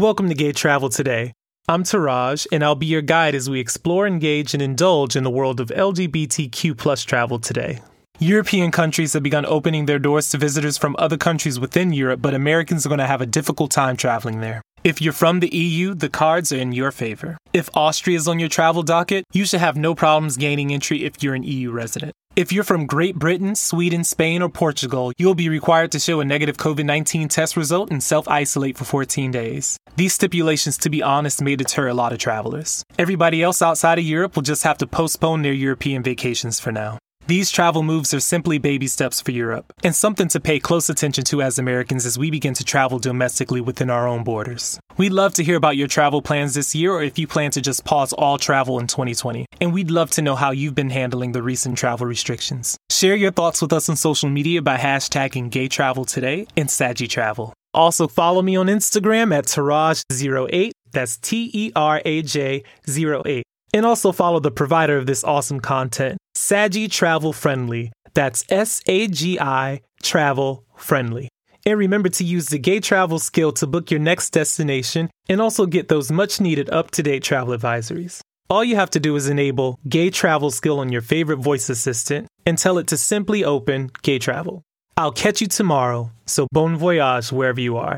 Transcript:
Welcome to Gay Travel Today. I'm Teraj, and I'll be your guide as we explore, engage, and indulge in the world of LGBTQ plus travel today. European countries have begun opening their doors to visitors from other countries within Europe, but Americans are going to have a difficult time traveling there. If you're from the EU, the cards are in your favor. If Austria is on your travel docket, you should have no problems gaining entry if you're an EU resident. If you're from Great Britain, Sweden, Spain, or Portugal, you'll be required to show a negative COVID 19 test result and self isolate for 14 days. These stipulations, to be honest, may deter a lot of travelers. Everybody else outside of Europe will just have to postpone their European vacations for now. These travel moves are simply baby steps for Europe, and something to pay close attention to as Americans as we begin to travel domestically within our own borders. We'd love to hear about your travel plans this year or if you plan to just pause all travel in 2020. And we'd love to know how you've been handling the recent travel restrictions. Share your thoughts with us on social media by hashtagging Gay Travel Today and Sagi Travel. Also, follow me on Instagram at Teraj08. That's T E R A J 08. And also follow the provider of this awesome content, Sagi Travel Friendly. That's S A G I Travel Friendly. And remember to use the Gay Travel skill to book your next destination and also get those much needed up to date travel advisories. All you have to do is enable Gay Travel skill on your favorite voice assistant and tell it to simply open Gay Travel. I'll catch you tomorrow, so bon voyage wherever you are.